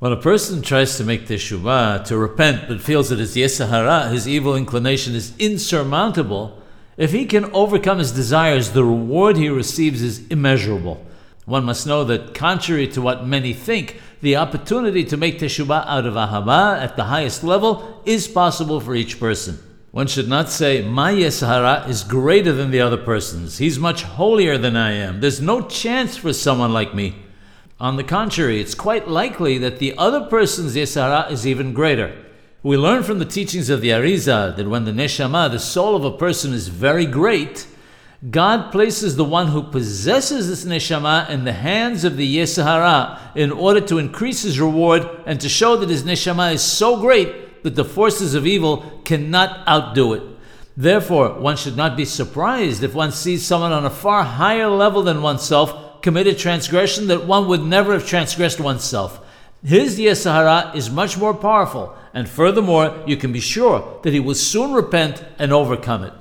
When a person tries to make teshuvah, to repent, but feels that his yetzer hara, his evil inclination, is insurmountable, if he can overcome his desires, the reward he receives is immeasurable. One must know that, contrary to what many think, the opportunity to make teshuvah out of ahava at the highest level is possible for each person. One should not say, My yetzer hara is greater than the other person's. He's much holier than I am. There's no chance for someone like me. On the contrary, it's quite likely that the other person's yetzer hara is even greater. We learn from the teachings of the Arizal that when the neshama, the soul of a person, is very great, God places the one who possesses this neshama in the hands of the yetzer in order to increase his reward and to show that his neshama is so great that the forces of evil cannot outdo it. Therefore, one should not be surprised if one sees someone on a far higher level than oneself committed transgression that one would never have transgressed oneself. His yetzer hara is much more powerful, and furthermore, you can be sure that he will soon repent and overcome it.